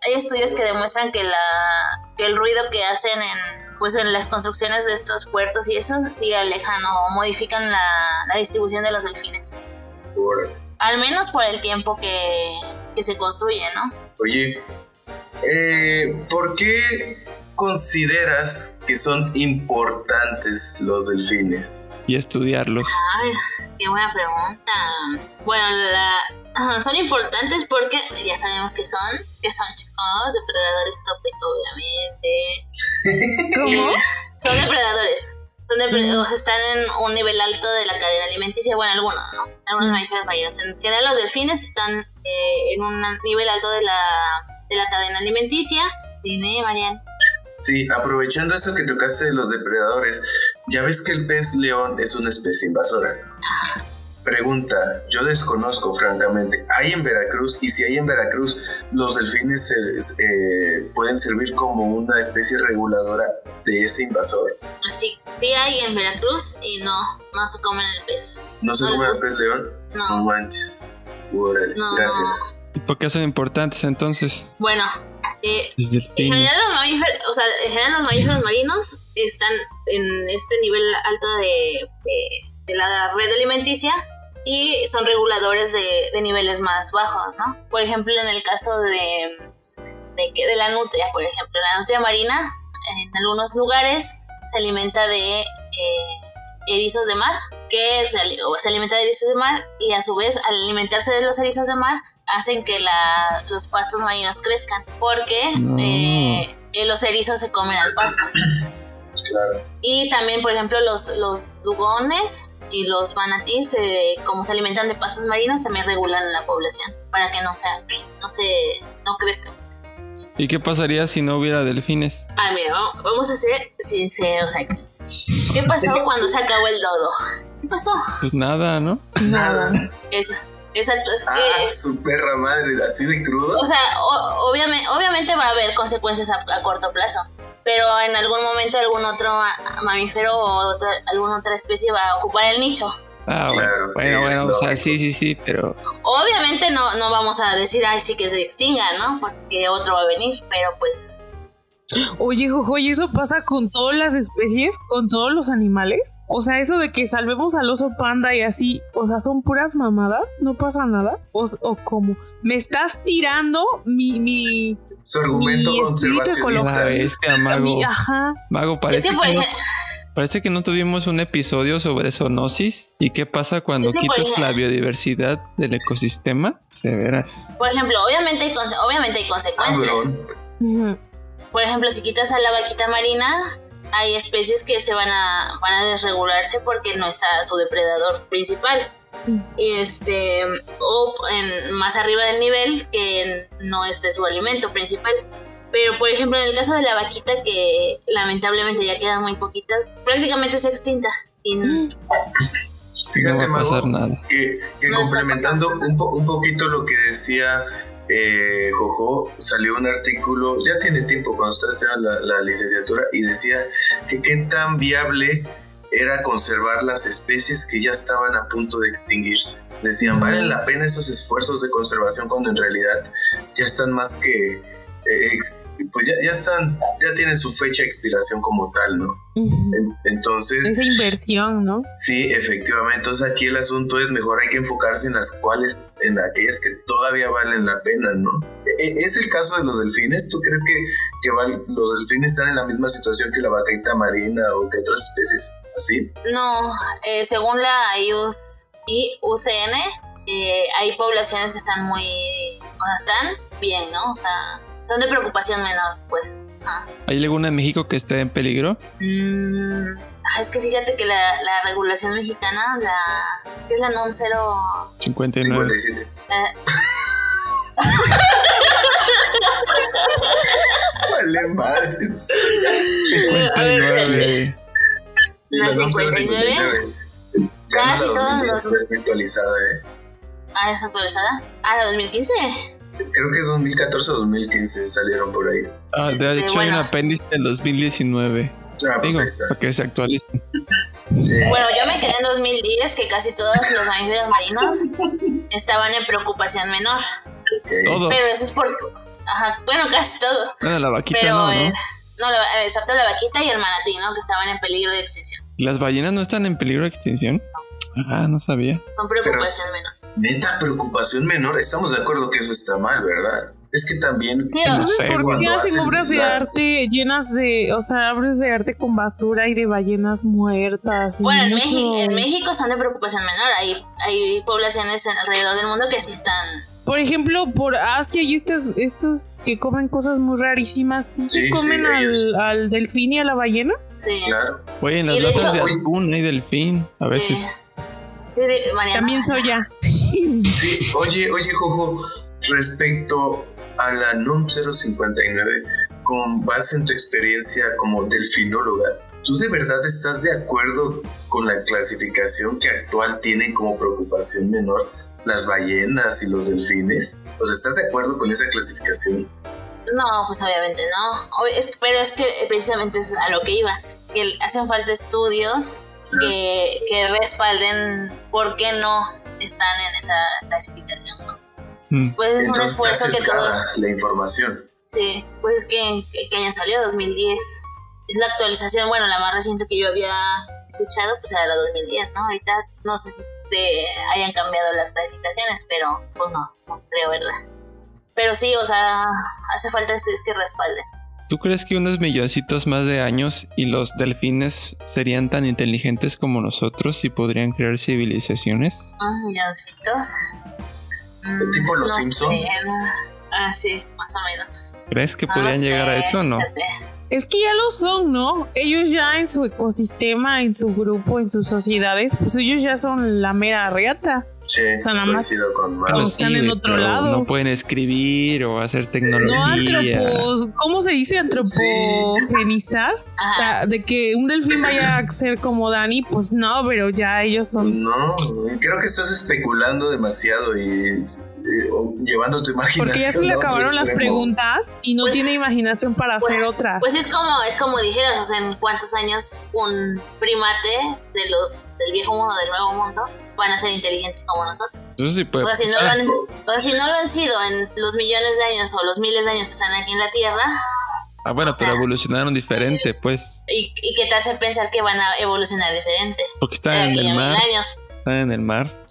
hay estudios que demuestran que la que el ruido que hacen en pues en las construcciones de estos puertos y eso sí alejan o modifican la, la distribución de los delfines. Órale. Al menos por el tiempo que, que se construye, ¿no? Oye, eh, ¿por qué consideras que son importantes los delfines? y estudiarlos. Ay, qué buena pregunta. Bueno, la- son importantes porque ya sabemos que son, que son chicos, depredadores tope, obviamente. ¿cómo? Eh, son depredadores. Son depre- o sea, están en un nivel alto de la cadena alimenticia. Bueno, algunos, ¿no? Algunos mamíferos marinos. En general, los delfines están eh, en un nivel alto de la, de la cadena alimenticia. Dime, Marian. Sí, aprovechando eso que tocaste de los depredadores, ya ves que el pez león es una especie invasora. Pregunta, yo desconozco francamente, ¿hay en Veracruz? Y si hay en Veracruz, ¿los delfines se- eh, pueden servir como una especie reguladora de ese invasor? Sí, sí hay en Veracruz y no, no se comen el pez. ¿No se No les come el pez león? No No, manches. Órale, No, gracias. ¿Y por qué son importantes entonces? bueno, eh, Los en delfines. general los mamíferos, o sea, en general los mamíferos marinos están en este nivel alto de, de- de la red alimenticia y son reguladores de, de niveles más bajos, ¿no? Por ejemplo, en el caso de, de, de la nutria, por ejemplo, la nutria marina en algunos lugares se alimenta de eh, erizos de mar, que se, alimenta de erizos de mar y a su vez al alimentarse de los erizos de mar hacen que la- los pastos marinos crezcan, porque No. eh, los erizos se comen al pasto. Claro. Y también, por ejemplo, los, los dugones y los manatíes, eh, como se alimentan de pastos marinos, también regulan la población para que no sea, no se, no crezca. ¿Y qué pasaría si no hubiera delfines? Ah, mira, vamos- a ser sinceros aquí. ¿Qué pasó cuando se acabó el dodo? ¿Qué pasó? Pues nada, ¿no? Nada. Exacto, es que... Ah, su perra madre, así de crudo. O sea, o- obviamente, obviamente va a haber consecuencias a, a corto plazo, pero en algún momento algún otro ma- mamífero o otra, alguna otra especie va a ocupar el nicho. Ah, bueno, Claro, sí, bueno, bueno, o sea, sí, sí, sí, pero Obviamente no, no vamos a decir, ay, sí que se extinga, ¿no? Porque otro va a venir, pero pues... Oye, Jojo, ¿y eso pasa con todas las especies? ¿Con todos los animales? O sea, eso de que salvemos al oso panda y así, o sea, son puras mamadas, no pasa nada. O, o cómo, me estás tirando mi, mi, Su argumento mi conservacionista. bestia, mago. ajá. Mago, Es parece que, que, por no, ejemplo, parece que no tuvimos un episodio sobre zoonosis. ¿Y qué pasa cuando Es quitas ejemplo- la biodiversidad del ecosistema? Se verás. por ejemplo, obviamente hay, conse- obviamente hay consecuencias. Ujú. Por ejemplo, si quitas a la vaquita marina, hay especies que se van a, van a desregularse porque no está su depredador principal. Y este, o en, más arriba del nivel que no esté su alimento principal. Pero, por ejemplo, en el caso de la vaquita, que lamentablemente ya quedan muy poquitas, prácticamente se extinta. Y Mm. Fíjate, no va a Mago, pasar nada. que, que No complementando un, po- un poquito lo que decía eh, Jojo, salió un artículo, ya tiene tiempo cuando estaba haciendo la, la licenciatura, y decía que qué tan viable era conservar las especies que ya estaban a punto de extinguirse. Decían, ¿valen la pena esos esfuerzos de conservación cuando en realidad ya están más que... eh, pues ya, ya están, ya tienen su fecha de expiración como tal, ¿no? Ujú. En- Entonces... Esa inversión, ¿no? Sí, efectivamente. Entonces aquí el asunto es mejor hay que enfocarse en las cuales, en aquellas que todavía valen la pena, ¿no? E- e- ¿Es el caso de los delfines? ¿Tú crees que, que val- los delfines están en la misma situación que la vaquita marina o que otras especies? ¿Así? no, eh, según la IUS, IUCN, eh, hay poblaciones que están muy. O sea, están bien, ¿no? O sea, son de preocupación menor, pues. Ajá. ¿Hay alguna en México que esté en peligro? Mm, ah, es que fíjate que la, la regulación mexicana, la ¿qué es la NOM 0? 59. 57. la- Vale, madres. 59. Sí, La la NOM 59. 059. Ya no todos 2010, los- no está actualizada, ¿eh? ah, es actualizada. Ah, la 2015. Creo que es 2014 o 2015 salieron por ahí. Ah, de Este, hecho hay bueno. un apéndice del 2019. Ah, pues Digo, está. para que se actualicen. Sí. Bueno, yo me quedé en 2010 que casi todos los mamíferos marinos estaban en preocupación menor. ok. Todos. Pero eso es por. Ajá, bueno, casi todos. Bueno, la vaquita Pero, no, ¿no? eh, no, la- excepto la vaquita y el manatí, ¿no? Que estaban en peligro de extinción. ¿Las ballenas no están en peligro de extinción? Ah, no sabía. Son preocupación menor. Neta, preocupación menor. Estamos de acuerdo que eso está mal, ¿verdad? Es que también. Sí, No Entonces, sé, ¿por qué hacen obras de arte llenas de, o sea, obras de arte con basura y de ballenas muertas? y Bueno, en, mucho- México, en México son de preocupación menor. Hay, hay poblaciones alrededor del mundo que sí están. Por ejemplo, por Asia y estas, estos que comen cosas muy rarísimas, ¿sí, Sí, se sí, comen al, ellos. al delfín y a la ballena? Sí. Claro. Oye, en las latas de atún hay delfín a veces. Sí. De- Mariana. También soya. Sí, oye, oye, Jojo, respecto a la NUM 059, con base en tu experiencia como delfinóloga, ¿tú de verdad estás de acuerdo con la clasificación que actual tienen como preocupación menor las ballenas y los delfines? O sea, ¿estás de acuerdo con esa clasificación? No, pues obviamente no. pero es que precisamente es a lo que iba. Que hacen falta estudios que, que respalden por qué no están en esa clasificación. Mm. Pues es un esfuerzo que todos. La información. Sí, pues es que ¿qué año salió? 2010. Es la actualización, bueno, la más reciente que yo había escuchado, pues era la 2010, ¿no? Ahorita no sé si te hayan cambiado las clasificaciones, pero pues no, no creo, ¿verdad? Pero sí, o sea, hace falta es que respalden. ¿Tú crees que unos milloncitos más de años y los delfines serían tan inteligentes como nosotros y podrían crear civilizaciones? ¿Un milloncitos? Mm, ¿Tipo los no Simpsons? Ah, sí, más o menos. ¿Crees que podrían llegar a eso o no? Es que ya lo son, ¿no? Ellos ya en su ecosistema, en su grupo, en sus sociedades, pues ellos ya son la mera reata. Sí, o sea, nada más con están en otro lado. No pueden escribir o hacer tecnología. No antropos, ¿cómo se dice antropogenizar? de que un delfín vaya a ser como Dani, pues no, pero ya ellos son. No, creo que estás especulando demasiado y llevando tu imaginación. Porque ya se le acabaron las preguntas y no pues, tiene imaginación para hacer pues, otra. Pues es como, es como dijeras, o sea, en cuántos años un primate de los del viejo mundo, del nuevo mundo, van a ser inteligentes como nosotros. Eso sí puede o, sea, si no lo han, o si no lo han sido en los millones de años o los miles de años que están aquí en la Tierra. Ah, bueno, pero evolucionaron diferente, pues. ¿Y, y qué te hace pensar que van a evolucionar diferente? Porque están en el mar. Están en el mar.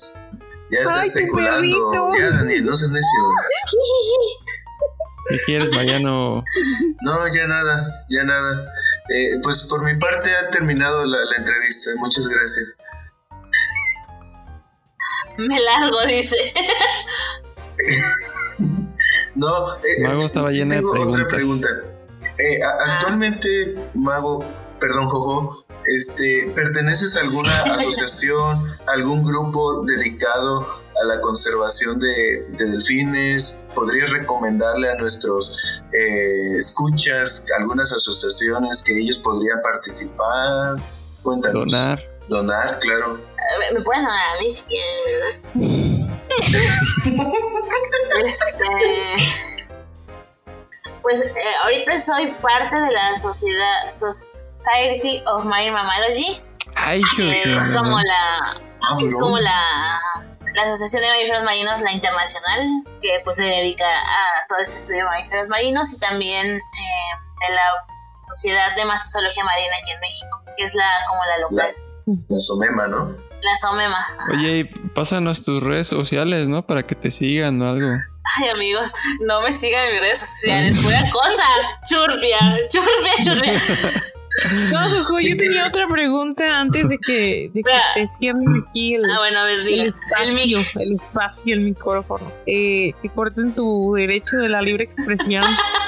Ya está Ay, especulando. Ya, Daniel, no seas necio. ¿Qué quieres, Mariano? No, ya nada, ya nada. Eh, pues por mi parte ha terminado la, la entrevista. Muchas gracias. Me largo, dice. no, eh, Mago estaba llena tengo de otra pregunta. Eh, actualmente, Mago, perdón, Jojo, este, ¿perteneces a alguna asociación, algún grupo dedicado a la conservación de, delfines? ¿Podrías recomendarle a nuestros eh, escuchas algunas asociaciones que ellos podrían participar? Cuéntanos. Donar. Donar, claro. Me pueden donar a mí si este pues eh, ahorita soy parte de la sociedad Society of Marine Mammalogy. Ay, es como la es como la, la Asociación de Mamíferos Marinos, la internacional, que pues se dedica a todo este estudio de mamíferos marinos y también eh, de la Sociedad de Mastozoología Marina aquí en México, que es la como la local. La, SOMEMA, ¿no? La SOMEMA. Oye, pásanos tus redes sociales, ¿no? Para que te sigan o algo. Ay, amigos, no me sigan en mis redes sociales. Buena cosa. Churpia, churpia, churpia. No, Jojo, yo tenía otra pregunta antes de que, de que te cierren aquí el, ah, bueno, a ver, el espacio, el, el, espacio, el micrófono. Eh, que corten tu derecho de la libre expresión.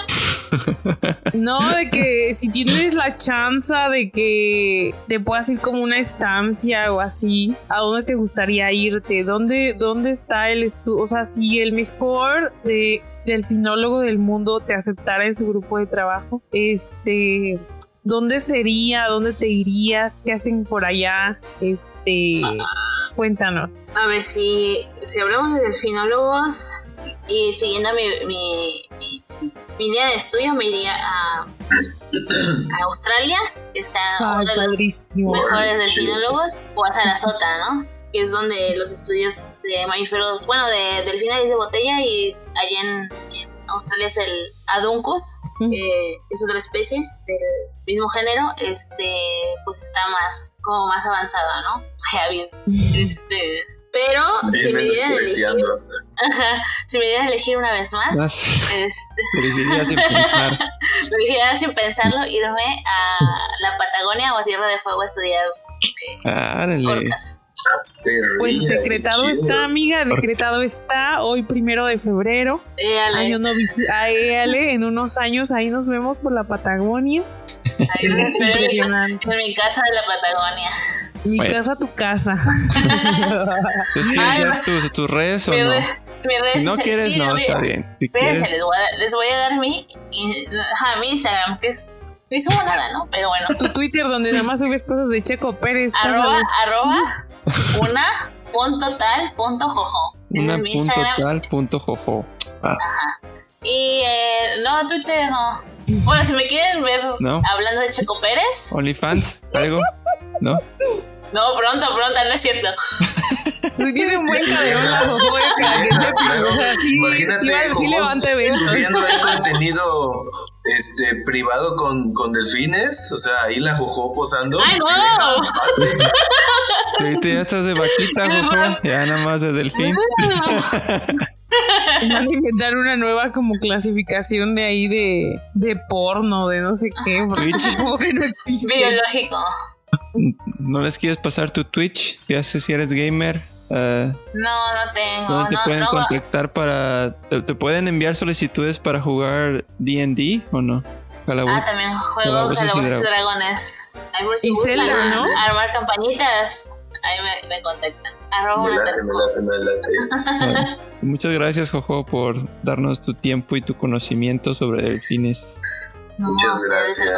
No, de que si tienes la chance de que te puedas ir como una estancia o así, ¿a dónde te gustaría irte? ¿Dónde, dónde está el estudio? O sea, si el mejor de, delfinólogo del mundo te aceptara en su grupo de trabajo, este, ¿dónde sería? ¿Dónde te irías? ¿Qué hacen por allá? Este, cuéntanos. A ver, si, si hablamos de delfinólogos y siguiendo mi, mi mi idea de estudio me iría a, Australia, que está uno de los mejores delfinólogos, o a Sarasota, ¿no? Que es donde los estudios de mamíferos, bueno, de delfinales de botella y allá en, Australia es el Aduncus, que es otra especie del mismo género, este, pues está más, como más avanzada, ¿no? Ya bien, este pero si me dieran elegir. Ajá, si me dieran elegir una vez más, este, sin pensar. sin pensarlo, irme a la Patagonia o a Tierra de Fuego a estudiar eh, Pues decretado está, amiga, decretado está hoy primero de febrero. Éale. Año no en unos años ahí nos vemos por la Patagonia. Ahí es impresionante. En mi casa de la Patagonia. Mi casa, tu casa. tus, tus redes o no? si no quieres, sí, no, está bien. les, voy a, les voy a dar mi, mi Instagram, que es ni subo nada, ¿no? Pero bueno. Tu Twitter donde nada más subes cosas de Checo Pérez. Arroba, arroba, una punto tal punto jojo. Una es mi punto Instagram. tal punto jojo. Ah, Y eh, no, Twitter no. Bueno, si me quieren ver No. hablando de Checo Pérez, OnlyFans, algo, ¿no? no, pronto, pronto, no es cierto. Tiene un buen caderón Imagínate, igual sí levanta eventos. subiendo ahí contenido este privado con, con delfines, o sea, ahí la Jojo posando. ¡Ay, no! ya estás de vaquita, jojo, ya nada más de delfín. Van a inventar una nueva como clasificación de ahí de, de porno, de no sé qué, porque Twitch. no existe. Biológico. ¿No les quieres pasar tu Twitch? ¿Qué haces si eres gamer? Ah, No, no tengo. ¿Dónde te no, pueden no, contactar para... Te, te pueden enviar solicitudes para jugar D&D o no? Calabuz. Ah, también juego Calabozos y Calabozos y Dra- Dragones. Por si Y gustan Zelda, ¿no? armar campañitas. Ahí me, me contactan. Arroba Me una late, me late, me late. Muchas gracias, Jojo, por darnos tu tiempo y tu conocimiento sobre delfines. No, Muchas gracias.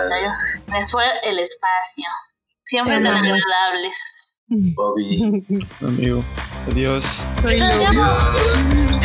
Gracias por el espacio. Siempre tan Te amamos. agradables. Bobby. Amigo. Adiós. Amo. Adiós.